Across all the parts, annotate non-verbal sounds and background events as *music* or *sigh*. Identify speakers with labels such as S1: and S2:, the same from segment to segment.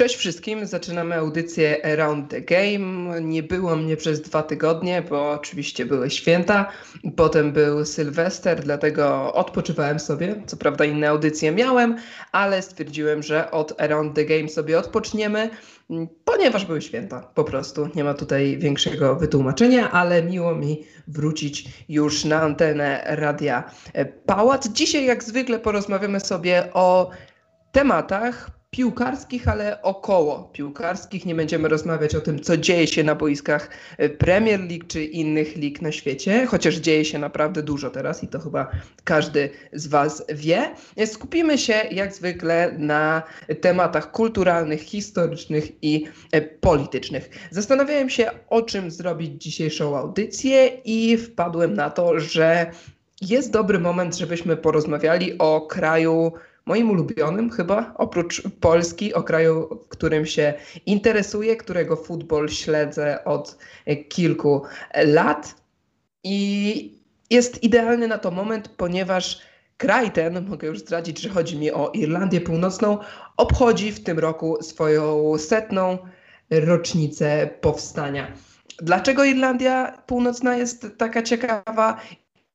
S1: Cześć wszystkim, zaczynamy audycję Around the Game. Nie było mnie przez dwa tygodnie, bo oczywiście były święta. Potem był Sylwester, dlatego odpoczywałem sobie. Co prawda inne audycje miałem, ale stwierdziłem, że od Around the Game sobie odpoczniemy, ponieważ były święta. Po prostu nie ma tutaj większego wytłumaczenia, ale miło mi wrócić już na antenę Radia Pałac. Dzisiaj jak zwykle porozmawiamy sobie o tematach piłkarskich, ale około piłkarskich. Nie będziemy rozmawiać o tym, co dzieje się na boiskach e, Premier League czy innych lig na świecie, chociaż dzieje się naprawdę dużo teraz i to chyba każdy z Was wie. E, skupimy się jak zwykle na tematach kulturalnych, historycznych i e, politycznych. Zastanawiałem się, o czym zrobić dzisiejszą audycję i wpadłem na to, że jest dobry moment, żebyśmy porozmawiali o kraju moim ulubionym chyba, oprócz Polski, o kraju, którym się interesuję, którego futbol śledzę od kilku lat. I jest idealny na to moment, ponieważ kraj ten, mogę już zdradzić, że chodzi mi o Irlandię Północną, obchodzi w tym roku swoją setną rocznicę powstania. Dlaczego Irlandia Północna jest taka ciekawa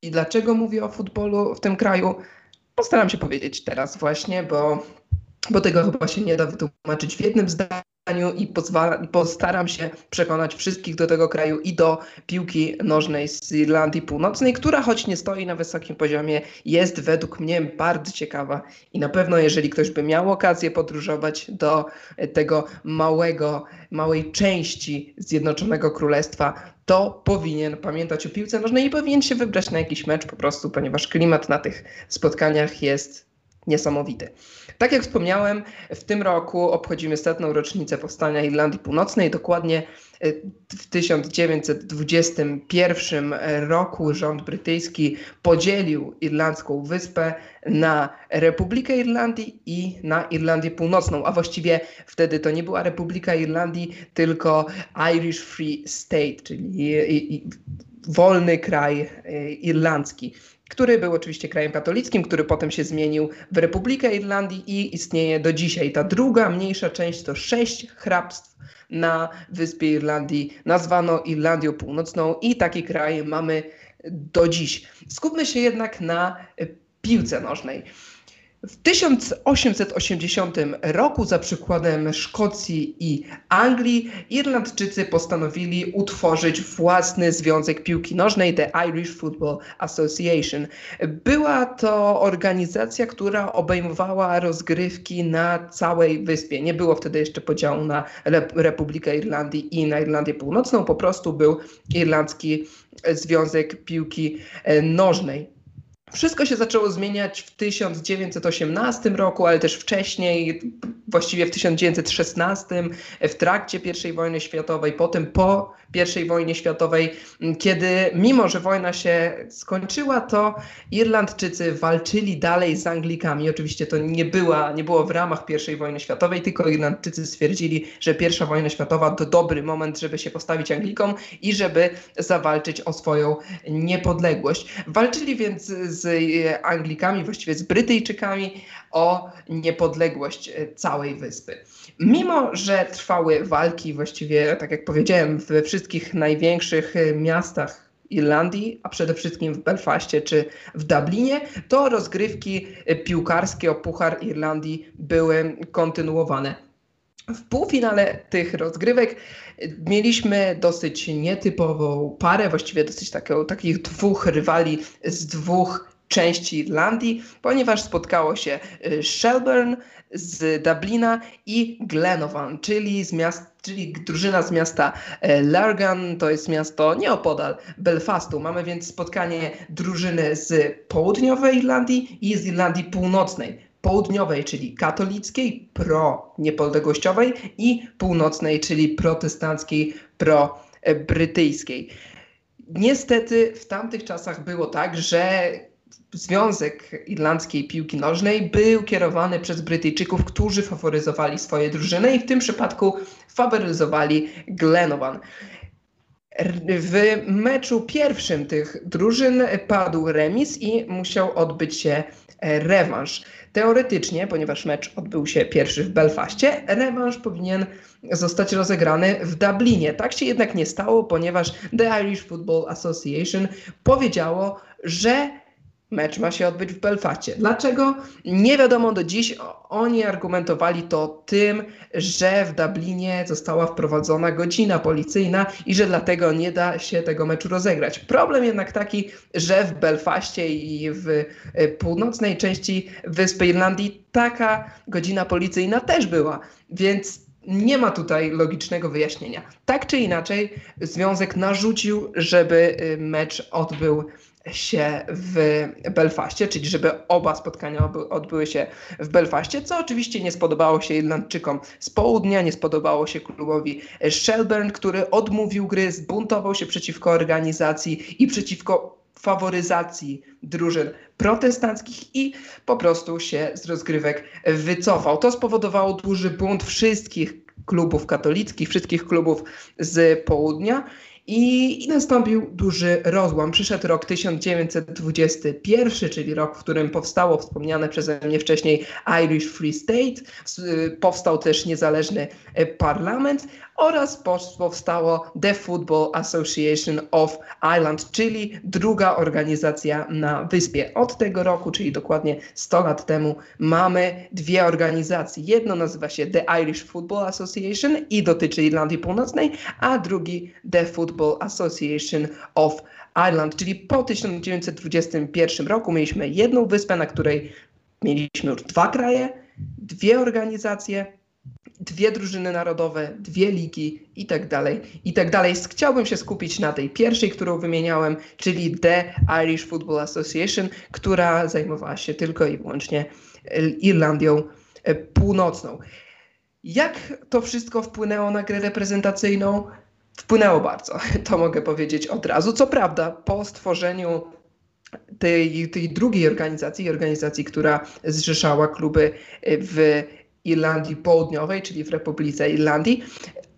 S1: i dlaczego mówię o futbolu w tym kraju? Postaram się powiedzieć teraz właśnie, bo, bo tego chyba się nie da wytłumaczyć w jednym zdaniu i postaram się przekonać wszystkich do tego kraju i do piłki nożnej z Irlandii Północnej, która choć nie stoi na wysokim poziomie, jest według mnie bardzo ciekawa. I na pewno jeżeli ktoś by miał okazję podróżować do tego małego, małej części Zjednoczonego Królestwa, to powinien pamiętać o piłce nożnej i powinien się wybrać na jakiś mecz po prostu, ponieważ klimat na tych spotkaniach jest niesamowity. Tak jak wspomniałem, w tym roku obchodzimy setną rocznicę powstania Irlandii Północnej. Dokładnie e, w 1921 roku rząd brytyjski podzielił Irlandzką Wyspę na Republikę Irlandii i na Irlandię Północną, a właściwie wtedy to nie była Republika Irlandii, tylko Irish Free State, czyli wolny kraj e, irlandzki który był oczywiście krajem katolickim, który potem się zmienił w Republikę Irlandii i istnieje do dzisiaj. Ta druga, mniejsza część to sześć hrabstw na wyspie Irlandii, nazwano Irlandią Północną i taki kraj mamy do dziś. Skupmy się jednak na piłce nożnej. W 1880 roku, za przykładem Szkocji i Anglii, Irlandczycy postanowili utworzyć własny związek piłki nożnej, The Irish Football Association. Była to organizacja, która obejmowała rozgrywki na całej wyspie. Nie było wtedy jeszcze podziału na Republikę Irlandii i na Irlandię Północną, po prostu był Irlandzki Związek Piłki Nożnej. Wszystko się zaczęło zmieniać w 1918 roku, ale też wcześniej, właściwie w 1916, w trakcie I wojny światowej, potem po i wojnie światowej, kiedy mimo, że wojna się skończyła, to Irlandczycy walczyli dalej z Anglikami. Oczywiście to nie, była, nie było w ramach I wojny światowej, tylko Irlandczycy stwierdzili, że I wojna światowa to dobry moment, żeby się postawić Anglikom i żeby zawalczyć o swoją niepodległość. Walczyli więc z Anglikami, właściwie z Brytyjczykami o niepodległość całej wyspy. Mimo, że trwały walki właściwie, tak jak powiedziałem, we wszystkich największych e, miastach Irlandii, a przede wszystkim w Belfaście czy w Dublinie, to rozgrywki e, piłkarskie o Puchar Irlandii były kontynuowane. W półfinale tych rozgrywek e, mieliśmy dosyć nietypową parę, właściwie dosyć taką, takich dwóch rywali z dwóch części Irlandii, ponieważ spotkało się Shelburne z Dublina i Glenavon, czyli, z miast, czyli drużyna z miasta e, Largan, to jest miasto nieopodal Belfastu. Mamy więc spotkanie drużyny z południowej Irlandii i z Irlandii Północnej. Południowej, czyli katolickiej, pro-niepodległościowej i północnej, czyli protestanckiej, pro-brytyjskiej. Niestety w tamtych czasach było tak, że Związek Irlandzkiej Piłki Nożnej był kierowany przez Brytyjczyków, którzy faworyzowali swoje drużyny i w tym przypadku faworyzowali Glenavon. W meczu pierwszym tych drużyn padł remis i musiał odbyć się rewanż. Teoretycznie, ponieważ mecz odbył się pierwszy w Belfaście, rewanż powinien zostać rozegrany w Dublinie. Tak się jednak nie stało, ponieważ The Irish Football Association powiedziało, że mecz ma się odbyć w Belfaście. Dlaczego? Nie wiadomo do dziś. Oni argumentowali to tym, że w Dublinie została wprowadzona godzina policyjna i że dlatego nie da się tego meczu rozegrać. Problem jednak taki, że w Belfaście i w e, północnej części Wyspy Irlandii taka godzina policyjna też była, więc nie ma tutaj logicznego wyjaśnienia. Tak czy inaczej, związek narzucił, żeby e, mecz odbył się w Belfaście, czyli żeby oba spotkania odbyły się w Belfaście, co oczywiście nie spodobało się Irlandczykom z południa, nie spodobało się klubowi Shelburne, który odmówił gry, zbuntował się przeciwko organizacji i przeciwko faworyzacji drużyn protestanckich i po prostu się z rozgrywek wycofał. To spowodowało duży bunt wszystkich klubów katolickich, wszystkich klubów z południa i, I, nastąpił duży rozłam. Przyszedł rok 1921, czyli rok, w którym powstało wspomniane przeze mnie wcześniej Irish Free State. Powstał też niezależny e, parlament, oraz powstało The Football Association of Ireland, czyli druga organizacja na wyspie. Od tego roku, czyli dokładnie 100 lat temu, mamy dwie organizacje. Jedno nazywa się The Irish Football Association i dotyczy Irlandii Północnej, a drugi The Football Association of Ireland, czyli po 1921 roku mieliśmy jedną wyspę, na której mieliśmy już dwa kraje, dwie organizacje, dwie drużyny narodowe, dwie ligi i tak dalej, i tak dalej. Chciałbym się skupić na tej pierwszej, którą wymieniałem, czyli The Irish Football Association, która zajmowała się tylko i wyłącznie e, Irlandią e, Północną. Jak to wszystko wpłynęło na grę reprezentacyjną? Wpłynęło bardzo, *laughs* to mogę powiedzieć od razu. Co prawda, po stworzeniu tej, tej drugiej organizacji, organizacji, która zrzeszała kluby w Irlandii Południowej, czyli w Republice Irlandii.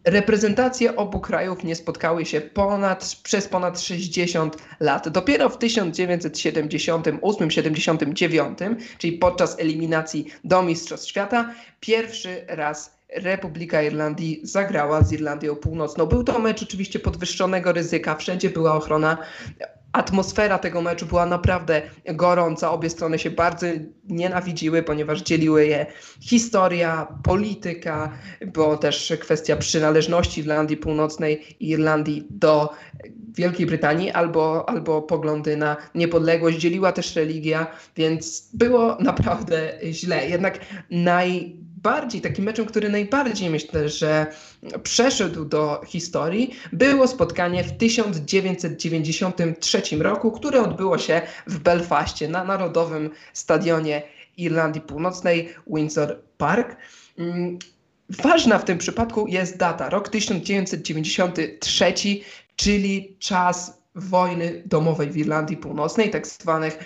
S1: Reprezentacje obu krajów nie spotkały się ponad, przez ponad 60 lat. Dopiero w 1978-79, czyli podczas eliminacji do Mistrzostw Świata, pierwszy raz Republika Irlandii zagrała z Irlandią Północną. Był to mecz oczywiście podwyższonego ryzyka, wszędzie była ochrona atmosfera tego meczu była naprawdę gorąca. Obie strony się bardzo nienawidziły, ponieważ dzieliły je historia, polityka, bo też kwestia przynależności Irlandii Północnej i Irlandii do Wielkiej Brytanii albo, albo poglądy na niepodległość. Dzieliła też religia, więc było naprawdę źle. Jednak naj bardziej, takim meczem, który najbardziej myślę, że przeszedł do historii, było spotkanie w 1993 roku, które odbyło się w Belfaście na Narodowym Stadionie Irlandii Północnej Windsor Park. Mm, ważna w tym przypadku jest data, rok 1993, czyli czas wojny domowej w Irlandii Północnej, tak zwanych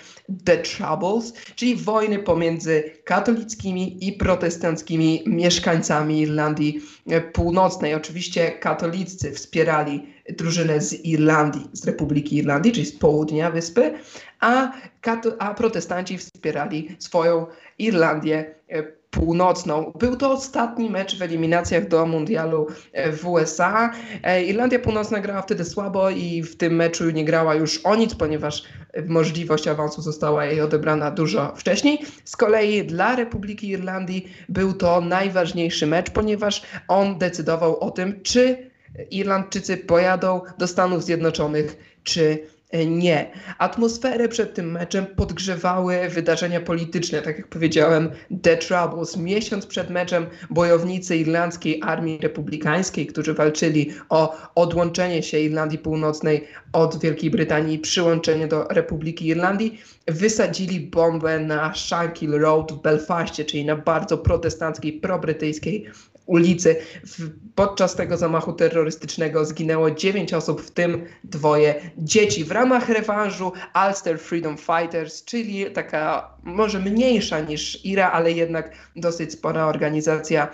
S1: The Troubles, czyli wojny pomiędzy katolickimi i protestanckimi mieszkańcami Irlandii Północnej. Oczywiście katolicy wspierali drużynę z Irlandii, z Republiki Irlandii, czyli z południa wyspy, a, a protestanci wspierali swoją Irlandię Północną. Był to ostatni mecz w eliminacjach do Mundialu e, w USA. E, Irlandia Północna grała wtedy słabo i w tym meczu nie grała już o nic, ponieważ możliwość awansu została jej odebrana dużo wcześniej. Z kolei dla Republiki Irlandii był to najważniejszy mecz, ponieważ on decydował o tym, czy Irlandczycy pojadą do Stanów Zjednoczonych, czy E, nie. Atmosferę przed tym meczem podgrzewały wydarzenia polityczne, tak jak powiedziałem, The Troubles. Miesiąc przed meczem bojownicy irlandzkiej armii republikańskiej, którzy walczyli o odłączenie się Irlandii Północnej od Wielkiej Brytanii i przyłączenie do Republiki Irlandii, wysadzili bombę na Shankill Road w Belfaście, czyli na bardzo protestanckiej, probrytyjskiej ulicy. Podczas tego zamachu terrorystycznego zginęło 9 osób, w tym dwoje dzieci. W ramach rewanżu Ulster Freedom Fighters, czyli taka może mniejsza niż IRA, ale jednak dosyć spora organizacja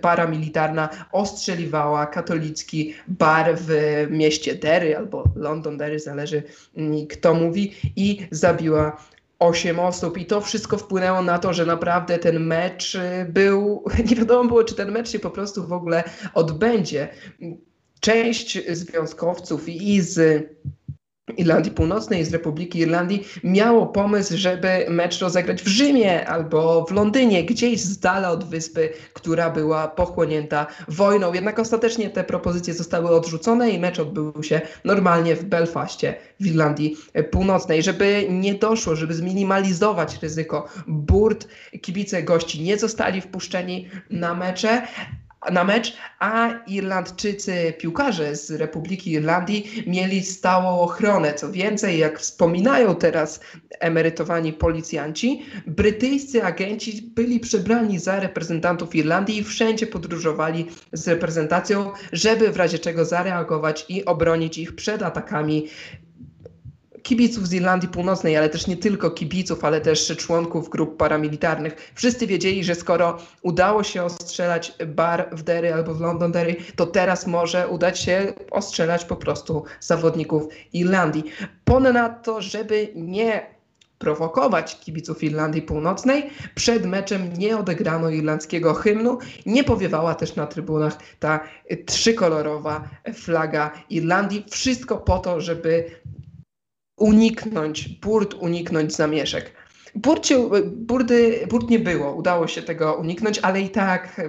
S1: paramilitarna ostrzeliwała katolicki bar w mieście Derry albo London Derry, zależy kto mówi, i zabiła 8 osób i to wszystko wpłynęło na to, że naprawdę ten mecz był, *laughs* nie wiadomo było, czy ten mecz się po prostu w ogóle odbędzie. Część związkowców i z Irlandii Północnej, z Republiki Irlandii, miało pomysł, żeby mecz rozegrać w Rzymie albo w Londynie, gdzieś z dala od wyspy, która była pochłonięta wojną. Jednak ostatecznie te propozycje zostały odrzucone i mecz odbył się normalnie w Belfaście, w Irlandii Północnej. Żeby nie doszło, żeby zminimalizować ryzyko burt, kibice gości nie zostali wpuszczeni na mecze, na mecz, a Irlandczycy, piłkarze z Republiki Irlandii mieli stałą ochronę. Co więcej, jak wspominają teraz emerytowani policjanci, brytyjscy agenci byli przebrani za reprezentantów Irlandii i wszędzie podróżowali z reprezentacją, żeby w razie czego zareagować i obronić ich przed atakami kibiców z Irlandii Północnej, ale też nie tylko kibiców, ale też członków grup paramilitarnych. Wszyscy wiedzieli, że skoro udało się ostrzelać bar w Derry albo w Londonderry, to teraz może udać się ostrzelać po prostu zawodników Irlandii. Ponadto, żeby nie prowokować kibiców Irlandii Północnej. Przed meczem nie odegrano irlandzkiego hymnu, nie powiewała też na trybunach ta trzykolorowa flaga Irlandii. Wszystko po to, żeby uniknąć, burt uniknąć zamieszek. Burcie, burdy, burt nie było, udało się tego uniknąć, ale i tak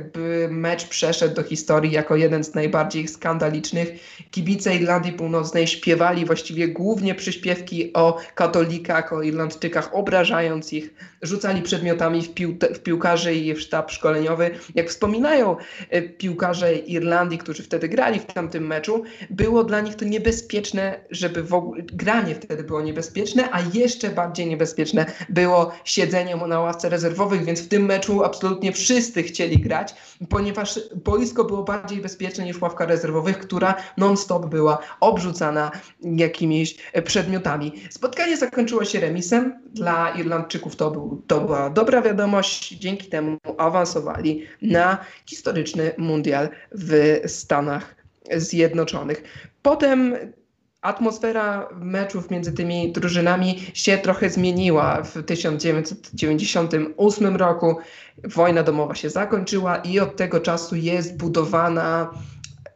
S1: mecz przeszedł do historii jako jeden z najbardziej skandalicznych. Kibice Irlandii Północnej śpiewali właściwie głównie przyśpiewki o katolikach, o Irlandczykach, obrażając ich, rzucali przedmiotami w, pił w piłkarzy i w sztab szkoleniowy. Jak wspominają e, piłkarze Irlandii, którzy wtedy grali w tamtym meczu, było dla nich to niebezpieczne, żeby w ogóle granie wtedy było niebezpieczne, a jeszcze bardziej niebezpieczne było było siedzeniem na ławce rezerwowych, więc w tym meczu absolutnie wszyscy chcieli grać, ponieważ boisko było bardziej bezpieczne niż ławka rezerwowych, która non-stop była obrzucana jakimiś przedmiotami. Spotkanie zakończyło się remisem. Dla Irlandczyków to, był, to była dobra wiadomość. Dzięki temu awansowali na historyczny mundial w Stanach Zjednoczonych. Potem atmosfera meczów między tymi drużynami się trochę zmieniła. W 1998 roku wojna domowa się zakończyła i od tego czasu jest budowana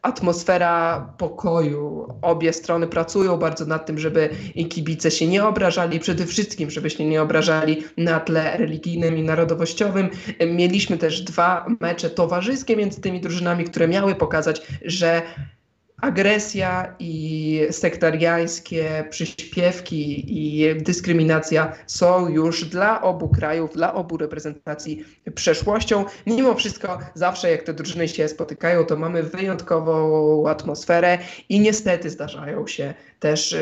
S1: atmosfera pokoju. Obie strony pracują bardzo nad tym, żeby kibice się nie obrażali, przede wszystkim, żeby się nie obrażali na tle religijnym i narodowościowym. Mieliśmy też dwa mecze towarzyskie między tymi drużynami, które miały pokazać, że agresja i sektariańskie przyśpiewki i dyskryminacja są już dla obu krajów, dla obu reprezentacji przeszłością. Mimo wszystko, zawsze jak te drużyny się spotykają, to mamy wyjątkową atmosferę i niestety zdarzają się też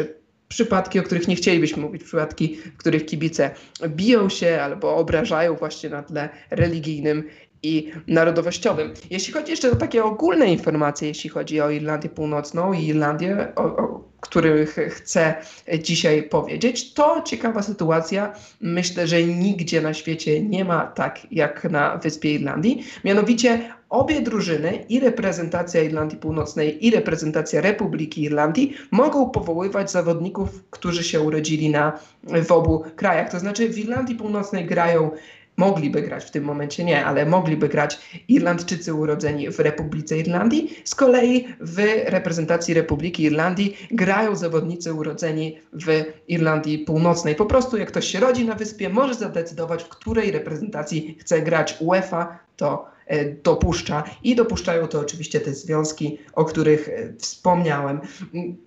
S1: przypadki, o których nie chcielibyśmy mówić, przypadki, w których kibice biją się albo obrażają właśnie na tle religijnym i narodowościowym. Jeśli chodzi jeszcze o takie ogólne informacje, jeśli chodzi o Irlandię Północną i Irlandię, o, o których chcę dzisiaj powiedzieć, to ciekawa sytuacja. Myślę, że nigdzie na świecie nie ma tak jak na Wyspie Irlandii. Mianowicie obie drużyny, i reprezentacja Irlandii Północnej, i reprezentacja Republiki Irlandii, mogą powoływać zawodników, którzy się urodzili na, w obu krajach. To znaczy w Irlandii Północnej grają mogliby grać w tym momencie nie, ale mogliby grać Irlandczycy urodzeni w Republice Irlandii. Z kolei w reprezentacji Republiki Irlandii grają zawodnicy urodzeni w Irlandii Północnej. Po prostu jak ktoś się rodzi na wyspie, może zadecydować, w której reprezentacji chce grać UEFA, to dopuszcza i dopuszczają to oczywiście te związki, o których e, wspomniałem.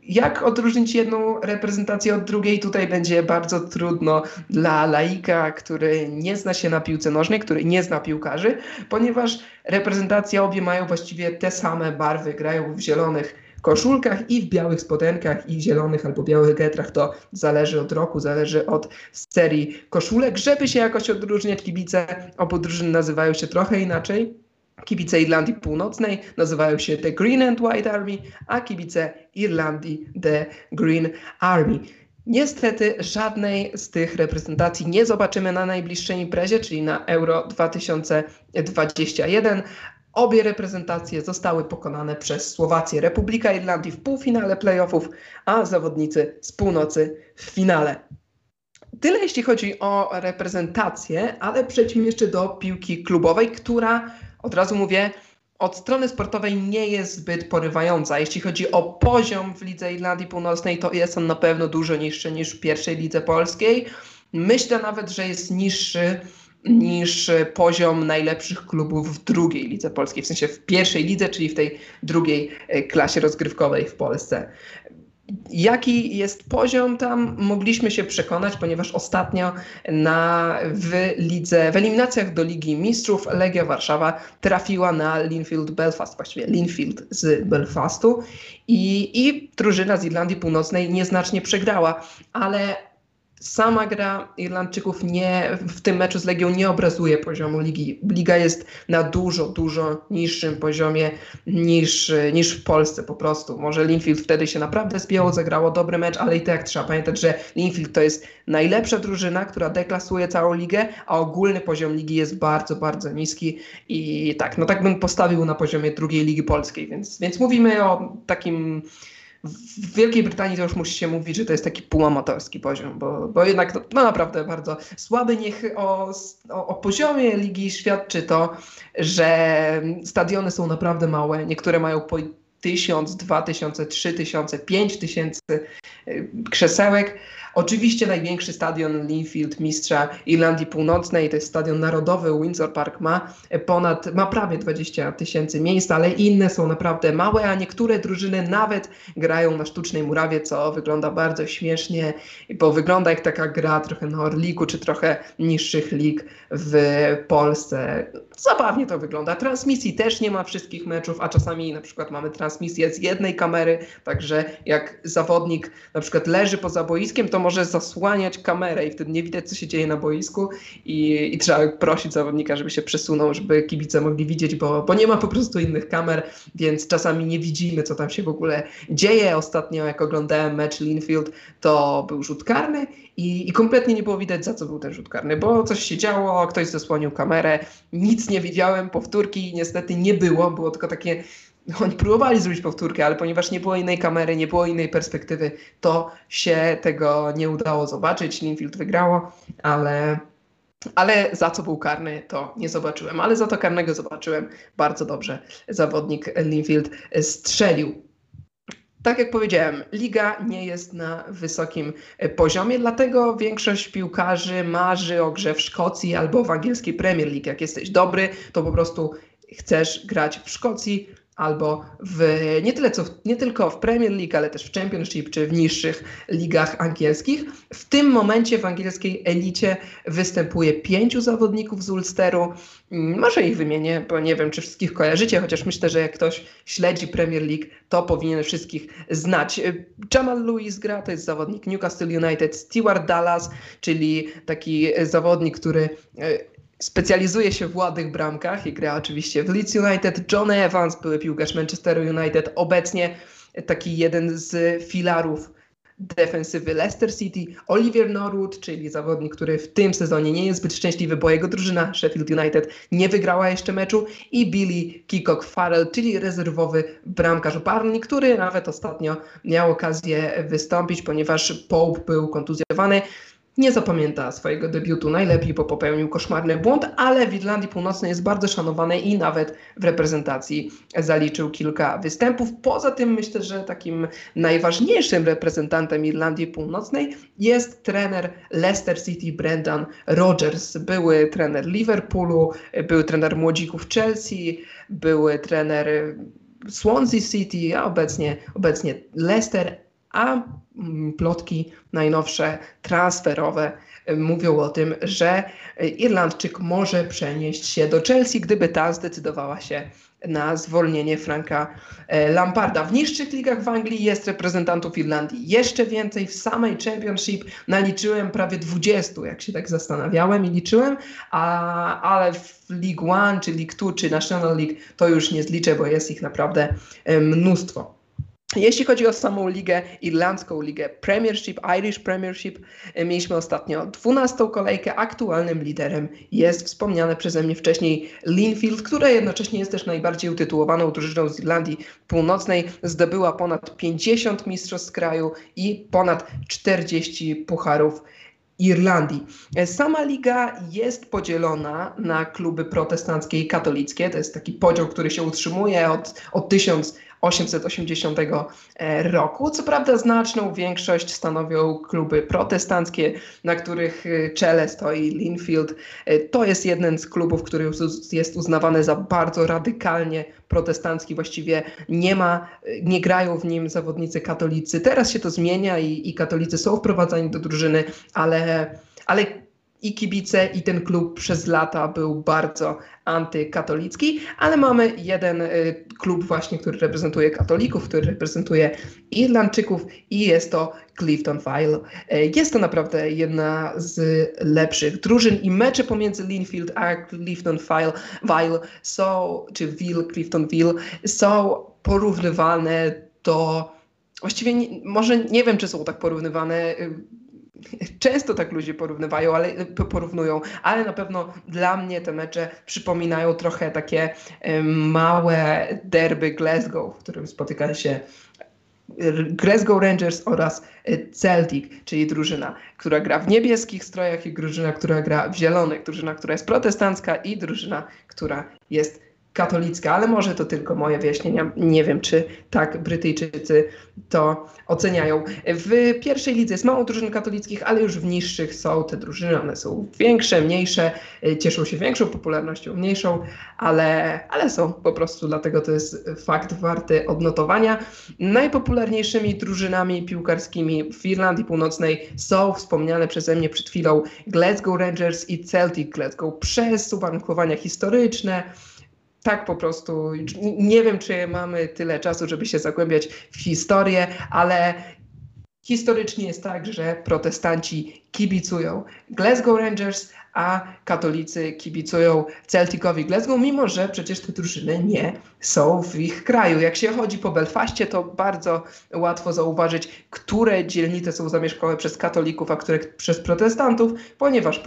S1: Jak odróżnić jedną reprezentację od drugiej? Tutaj będzie bardzo trudno dla laika, który nie zna się na piłce nożnej, który nie zna piłkarzy, ponieważ reprezentacje obie mają właściwie te same barwy, grają w zielonych koszulkach i w białych spodenkach i zielonych albo białych getrach. To zależy od roku, zależy od serii koszulek. Żeby się jakoś odróżniać, kibice obu drużyn nazywają się trochę inaczej. Kibice Irlandii Północnej nazywają się The Green and White Army, a kibice Irlandii The Green Army. Niestety żadnej z tych reprezentacji nie zobaczymy na najbliższej imprezie, czyli na Euro 2021, Obie reprezentacje zostały pokonane przez Słowację, Republika Irlandii w półfinale playoffów, a zawodnicy z północy w finale. tyle jeśli chodzi o reprezentację, ale przejdźmy jeszcze do piłki klubowej, która od razu mówię, od strony sportowej nie jest zbyt porywająca. Jeśli chodzi o poziom w Lidze Irlandii Północnej, to jest on na pewno dużo niższy niż w pierwszej lidze polskiej. Myślę nawet, że jest niższy niż poziom najlepszych klubów w drugiej lidze polskiej, w sensie w pierwszej lidze, czyli w tej drugiej e, klasie rozgrywkowej w Polsce. Jaki jest poziom tam, mogliśmy się przekonać, ponieważ ostatnio na, w lidze, w eliminacjach do Ligi Mistrzów Legia Warszawa trafiła na Linfield Belfast, właściwie Linfield z Belfastu i, i drużyna z Irlandii Północnej nieznacznie przegrała, ale sama gra Irlandczyków nie, w tym meczu z Legią nie obrazuje poziomu ligi. Liga jest na dużo, dużo niższym poziomie niż, niż w Polsce po prostu. Może Linfield wtedy się naprawdę zbiało, zagrało dobry mecz, ale i tak trzeba pamiętać, że Linfield to jest najlepsza drużyna, która deklasuje całą ligę, a ogólny poziom ligi jest bardzo, bardzo niski i tak, no tak bym postawił na poziomie drugiej ligi polskiej, więc, więc mówimy o takim w Wielkiej Brytanii to już musi się mówić, że to jest taki półamatorski poziom, bo, bo jednak no, no naprawdę bardzo słaby. Niech o, o, o, poziomie ligi świadczy to, że stadiony są naprawdę małe. Niektóre mają po tysiąc, dwa tysiące, trzy tysiące, pięć tysięcy y, krzesełek. Oczywiście największy stadion Linfield, mistrza Irlandii Północnej, to jest stadion narodowy, Windsor Park ma ponad, ma prawie 20 tysięcy miejsc, ale inne są naprawdę małe, a niektóre drużyny nawet grają na sztucznej murawie, co wygląda bardzo śmiesznie, bo wygląda jak taka gra trochę na Orliku, czy trochę niższych lig w Polsce. Zabawnie to wygląda. Transmisji też nie ma wszystkich meczów, a czasami na przykład mamy transmisję z jednej kamery, także jak zawodnik na przykład leży poza boiskiem, to może zasłaniać kamerę i wtedy nie widać, co się dzieje na boisku i, i trzeba prosić zawodnika, żeby się przesunął, żeby kibice mogli widzieć, bo, bo nie ma po prostu innych kamer, więc czasami nie widzimy, co tam się w ogóle dzieje. Ostatnio, jak oglądałem mecz Linfield, to był rzut karny i, i kompletnie nie było widać, za co był ten rzut karny, bo coś się działo, ktoś zasłonił kamerę, nic nie widziałem, powtórki niestety nie było, było tylko takie oni próbowali zrobić powtórkę, ale ponieważ nie było innej kamery, nie było innej perspektywy, to się tego nie udało zobaczyć. Linfield wygrało, ale, ale za co był karny, to nie zobaczyłem. Ale za to karnego zobaczyłem bardzo dobrze. Zawodnik Linfield strzelił. Tak jak powiedziałem, liga nie jest na wysokim poziomie, dlatego większość piłkarzy marzy o grze w Szkocji albo w angielskiej Premier League. Jak jesteś dobry, to po prostu chcesz grać w Szkocji, albo w, nie, tyle co nie tylko w Premier League, ale też w Championship czy w niższych ligach angielskich. W tym momencie w angielskiej elicie występuje pięciu zawodników z Ulsteru. Mm, może ich wymienię, bo nie wiem, czy wszystkich kojarzycie, chociaż myślę, że jak ktoś śledzi Premier League, to powinien wszystkich znać. Jamal Lewis gra, to jest zawodnik Newcastle United, Stewart Dallas, czyli taki zawodnik, który e, Specjalizuje się w ładnych bramkach i gra oczywiście w Leeds United. John Evans, były piłkarz Manchesteru United, obecnie taki jeden z filarów defensywy Leicester City, Oliver Norwood, czyli zawodnik, który w tym sezonie nie jest zbyt szczęśliwy, bo jego drużyna Sheffield United nie wygrała jeszcze meczu. I Billy Kikok Farrell, czyli rezerwowy bramkarz Barney, który nawet ostatnio miał okazję wystąpić, ponieważ Pope był kontuzjowany nie zapamięta swojego debiutu najlepiej, bo popełnił koszmarny błąd, ale w Irlandii Północnej jest bardzo szanowany i nawet w reprezentacji zaliczył kilka występów. Poza tym myślę, że takim najważniejszym reprezentantem Irlandii Północnej jest trener Leicester City Brendan Rodgers, były trener Liverpoolu, były trener młodzików Chelsea, były trener Swansea City, a obecnie, obecnie Leicester, a mm, plotki najnowsze, transferowe y, mówią o tym, że Irlandczyk może przenieść się do Chelsea, gdyby ta zdecydowała się na zwolnienie Franka e, Lamparda. W niższych ligach w Anglii jest reprezentantów Irlandii jeszcze więcej. W samej Championship naliczyłem prawie 20, jak się tak zastanawiałem i liczyłem, a, ale w League One, czy League Two, czy National League to już nie zliczę, bo jest ich naprawdę e, mnóstwo. Jeśli chodzi o samą ligę, irlandzką ligę Premiership, Irish Premiership, e, mieliśmy ostatnio 12 kolejkę. Aktualnym liderem jest wspomniane przeze mnie wcześniej Linfield, która jednocześnie jest też najbardziej utytułowaną drużyną z Irlandii Północnej. Zdobyła ponad 50 mistrzostw kraju i ponad 40 pucharów Irlandii. E, sama liga jest podzielona na kluby protestanckie i katolickie. To jest taki podział, który się utrzymuje od, od 1000 880 e, roku. Co prawda znaczną większość stanowią kluby protestanckie, na których e, czele stoi Linfield. E, to jest jeden z klubów, który jest uznawany za bardzo radykalnie protestancki. Właściwie nie ma, nie grają w nim zawodnicy katolicy. Teraz się to zmienia i, i katolicy są wprowadzani do drużyny, ale, ale i kibice, i ten klub przez lata był bardzo antykatolicki, ale mamy jeden y, klub właśnie, który reprezentuje katolików, który reprezentuje Irlandczyków i jest to Clifton Vile. Y, jest to naprawdę jedna z lepszych drużyn i mecze pomiędzy Linfield a Clifton Vile, Vile są, czy Ville, Cliftonville są porównywane do Właściwie nie, może nie wiem, czy są tak porównywane y, *laughs* Często tak ludzie porównywają, ale porównują, ale na pewno dla mnie te mecze przypominają trochę takie małe derby Glasgow, w którym spotyka się Glasgow Rangers oraz Celtic, czyli drużyna, która gra w niebieskich strojach i drużyna, która gra w zielonych, drużyna, która jest protestancka i drużyna, która jest katolicka, ale może to tylko moje wyjaśnienia. Nie wiem, czy tak Brytyjczycy to oceniają. W pierwszej lidze jest mało drużyn katolickich, ale już w niższych są te drużyny. One są większe, mniejsze, cieszą się większą popularnością, mniejszą, ale, ale są po prostu, dlatego to jest fakt warty odnotowania. Najpopularniejszymi drużynami piłkarskimi w Irlandii Północnej są wspomniane przeze mnie przed chwilą Glasgow Rangers i Celtic Glasgow przez uwarunkowania historyczne, tak po prostu. Nie wiem, czy mamy tyle czasu, żeby się zagłębiać w historię, ale historycznie jest tak, że protestanci kibicują Glasgow Rangers, a katolicy kibicują Celticowi Glasgow, mimo że przecież te drużyny nie są w ich kraju. Jak się chodzi po Belfaście, to bardzo łatwo zauważyć, które dzielnice są zamieszkałe przez katolików, a które przez protestantów, ponieważ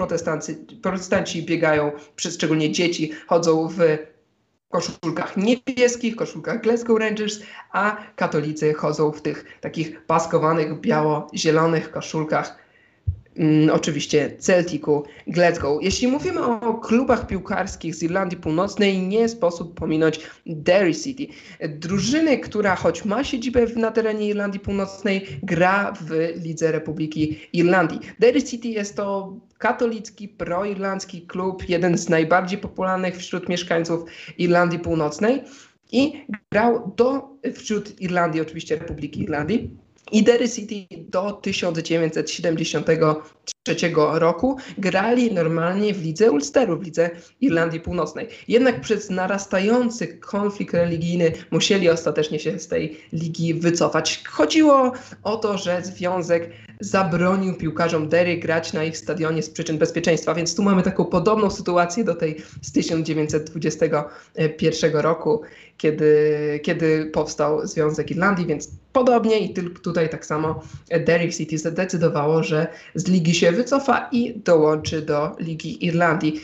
S1: protestanci biegają, szczególnie dzieci, chodzą w koszulkach niebieskich, koszulkach Glasgow Rangers, a katolicy chodzą w tych takich paskowanych biało-zielonych koszulkach Mm, oczywiście Celticu Glasgow. Jeśli mówimy o klubach piłkarskich z Irlandii Północnej, nie sposób pominąć Derry City. Drużyny, która choć ma siedzibę na terenie Irlandii Północnej, gra w Lidze Republiki Irlandii. Derry City jest to katolicki, proirlandzki klub, jeden z najbardziej popularnych wśród mieszkańców Irlandii Północnej i grał do, wśród Irlandii, oczywiście Republiki Irlandii, i Derry City do 1973 roku grali normalnie w lidze Ulsteru, w lidze Irlandii Północnej. Jednak przez narastający konflikt religijny musieli ostatecznie się z tej ligi wycofać. Chodziło o to, że związek zabronił piłkarzom Derry grać na ich stadionie z przyczyn bezpieczeństwa, więc tu mamy taką podobną sytuację do tej z 1921 roku, kiedy, kiedy powstał Związek Irlandii, więc podobnie i tutaj tak samo Derry City zdecydowało, że z ligi się wycofa i dołączy do Ligi Irlandii.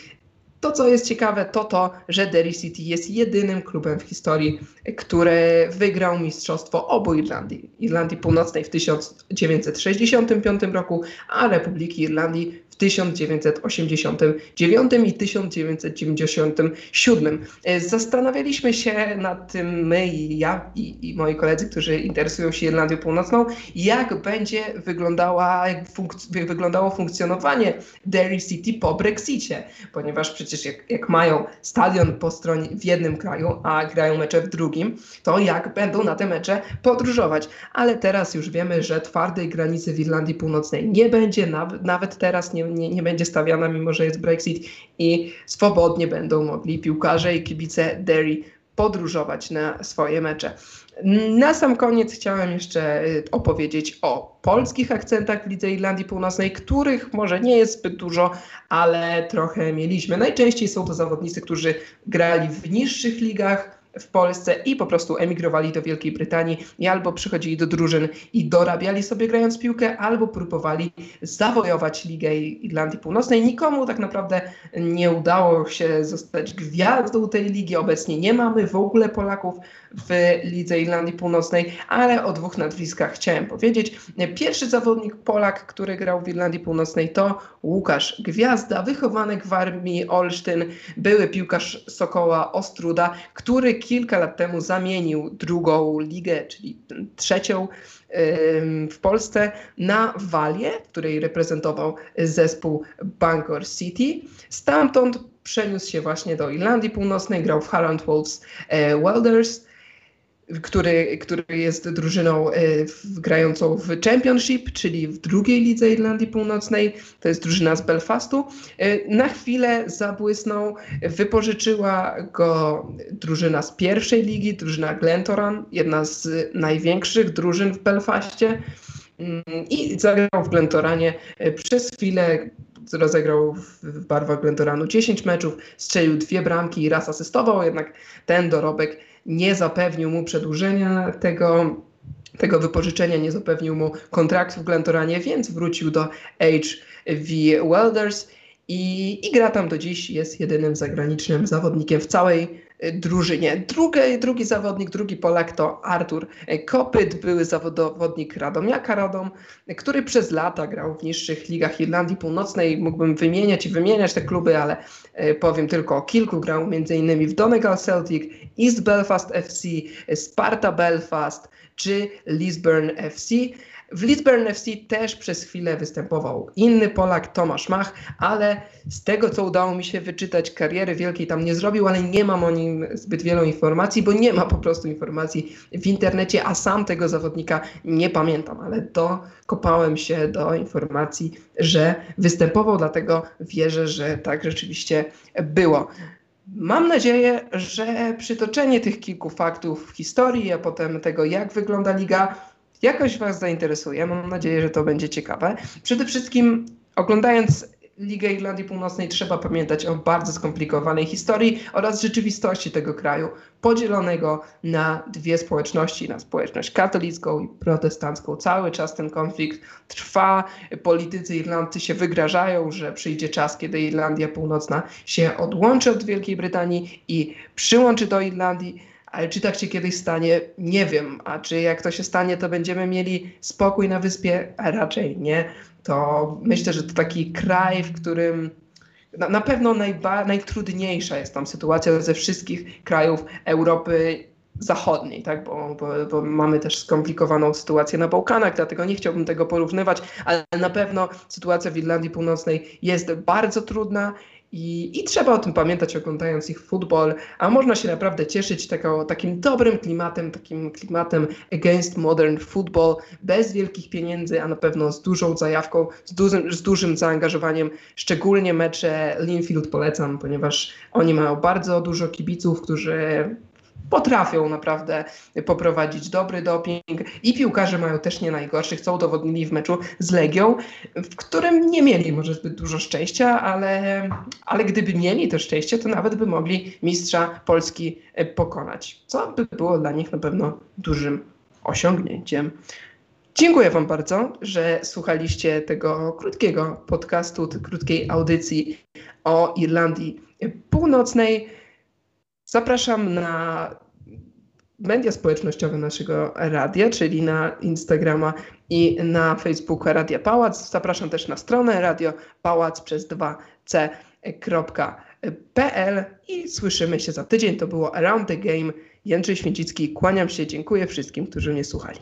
S1: To, co jest ciekawe, to to, że Derry City jest jedynym klubem w historii, który wygrał mistrzostwo obu Irlandii. Irlandii Północnej w 1965 roku, a Republiki Irlandii 1989 i 1997. E, zastanawialiśmy się nad tym my i ja i, i moi koledzy, którzy interesują się Irlandią Północną, jak będzie wyglądała, wyglądało funkcjonowanie Derry City po Brexicie, ponieważ przecież jak, jak mają stadion po stronie w jednym kraju, a grają mecze w drugim, to jak będą na te mecze podróżować. Ale teraz już wiemy, że twardej granicy w Irlandii Północnej nie będzie, nawet teraz nie, nie, nie będzie stawiana, mimo że jest Brexit i swobodnie będą mogli piłkarze i kibice Derry podróżować na swoje mecze. Na sam koniec chciałem jeszcze y, opowiedzieć o polskich akcentach w Lidze Irlandii Północnej, których może nie jest zbyt dużo, ale trochę mieliśmy. Najczęściej są to zawodnicy, którzy grali w niższych ligach, w Polsce i po prostu emigrowali do Wielkiej Brytanii i albo przychodzili do drużyn i dorabiali sobie grając piłkę, albo próbowali zawojować Ligę Irlandii Północnej. Nikomu tak naprawdę nie udało się zostać gwiazdą tej ligi. Obecnie nie mamy w ogóle Polaków w Lidze Irlandii Północnej, ale o dwóch nazwiskach chciałem powiedzieć. Pierwszy zawodnik Polak, który grał w Irlandii Północnej to Łukasz Gwiazda, wychowanek w armii Olsztyn, były piłkarz Sokoła Ostruda, który kilka lat temu zamienił drugą ligę, czyli trzecią w Polsce na Walię, w której reprezentował zespół Bangor City. Stamtąd przeniósł się właśnie do Irlandii Północnej, grał w Harland Wolves e, Welders który, który jest drużyną y, w, grającą w Championship, czyli w drugiej lidze Irlandii Północnej. To jest drużyna z Belfastu. Y, na chwilę zabłysnął, wypożyczyła go drużyna z pierwszej ligi, drużyna Glentoran, jedna z największych drużyn w Belfaście. Mm, I zagrał w Glentoranie y, przez chwilę, rozegrał w barwach Glentoranu 10 meczów, strzelił dwie bramki i raz asystował, jednak ten dorobek nie zapewnił mu przedłużenia tego, tego wypożyczenia, nie zapewnił mu kontraktu w Glentoranie, więc wrócił do HV Welders i, i gra tam do dziś, jest jedynym zagranicznym zawodnikiem w całej drużynie. Drugi, drugi zawodnik, drugi Polak to Artur Kopyt, były zawodnik Radomiaka Radom, który przez lata grał w niższych ligach Irlandii Północnej. Mógłbym wymieniać i wymieniać te kluby, ale e, powiem tylko o kilku. Grał m.in. w Donegal Celtic, East Belfast FC, Sparta Belfast czy Lisburn FC. W Lisburn FC też przez chwilę występował inny Polak, Tomasz Mach, ale z tego, co udało mi się wyczytać, kariery wielkiej tam nie zrobił, ale nie mam o nim zbyt wielu informacji, bo nie ma po prostu informacji w internecie, a sam tego zawodnika nie pamiętam, ale dokopałem się do informacji, że występował, dlatego wierzę, że tak rzeczywiście było. Mam nadzieję, że przytoczenie tych kilku faktów w historii, a potem tego, jak wygląda liga, jakoś Was zainteresuje. Mam nadzieję, że to będzie ciekawe. Przede wszystkim oglądając Ligę Irlandii Północnej trzeba pamiętać o bardzo skomplikowanej historii oraz rzeczywistości tego kraju, podzielonego na dwie społeczności, na społeczność katolicką i protestancką. Cały czas ten konflikt trwa. Politycy irlandcy się wygrażają, że przyjdzie czas, kiedy Irlandia Północna się odłączy od Wielkiej Brytanii i przyłączy do Irlandii ale czy tak się kiedyś stanie? Nie wiem. A czy jak to się stanie, to będziemy mieli spokój na wyspie? A raczej nie. To myślę, że to taki kraj, w którym na, pewno najba, najtrudniejsza jest tam sytuacja ze wszystkich krajów Europy zachodniej, tak? Bo, bo, bo, mamy też skomplikowaną sytuację na Bałkanach, dlatego nie chciałbym tego porównywać, ale na pewno sytuacja w Irlandii Północnej jest bardzo trudna i, I, trzeba o tym pamiętać, oglądając ich futbol, a można się naprawdę cieszyć tego, takim dobrym klimatem, takim klimatem against modern football, bez wielkich pieniędzy, a na pewno z dużą zajawką, z dużym, z dużym zaangażowaniem. Szczególnie mecze Linfield polecam, ponieważ oni mają bardzo dużo kibiców, którzy potrafią naprawdę poprowadzić dobry doping i piłkarze mają też nie najgorszych, co udowodnili w meczu z Legią, w którym nie mieli może zbyt dużo szczęścia, ale, ale gdyby mieli to szczęście, to nawet by mogli mistrza Polski e, pokonać, co by było dla nich na pewno dużym osiągnięciem. Dziękuję Wam bardzo, że słuchaliście tego krótkiego podcastu, tej krótkiej audycji o Irlandii Północnej. Zapraszam na media społecznościowe naszego radia, czyli na Instagrama i na Facebooka Radia Pałac. Zapraszam też na stronę Radio Pałac przez 2c.pl i słyszymy się za tydzień. To było Around the Game. Jędrzej Święcicki, kłaniam się, dziękuję wszystkim, którzy mnie słuchali.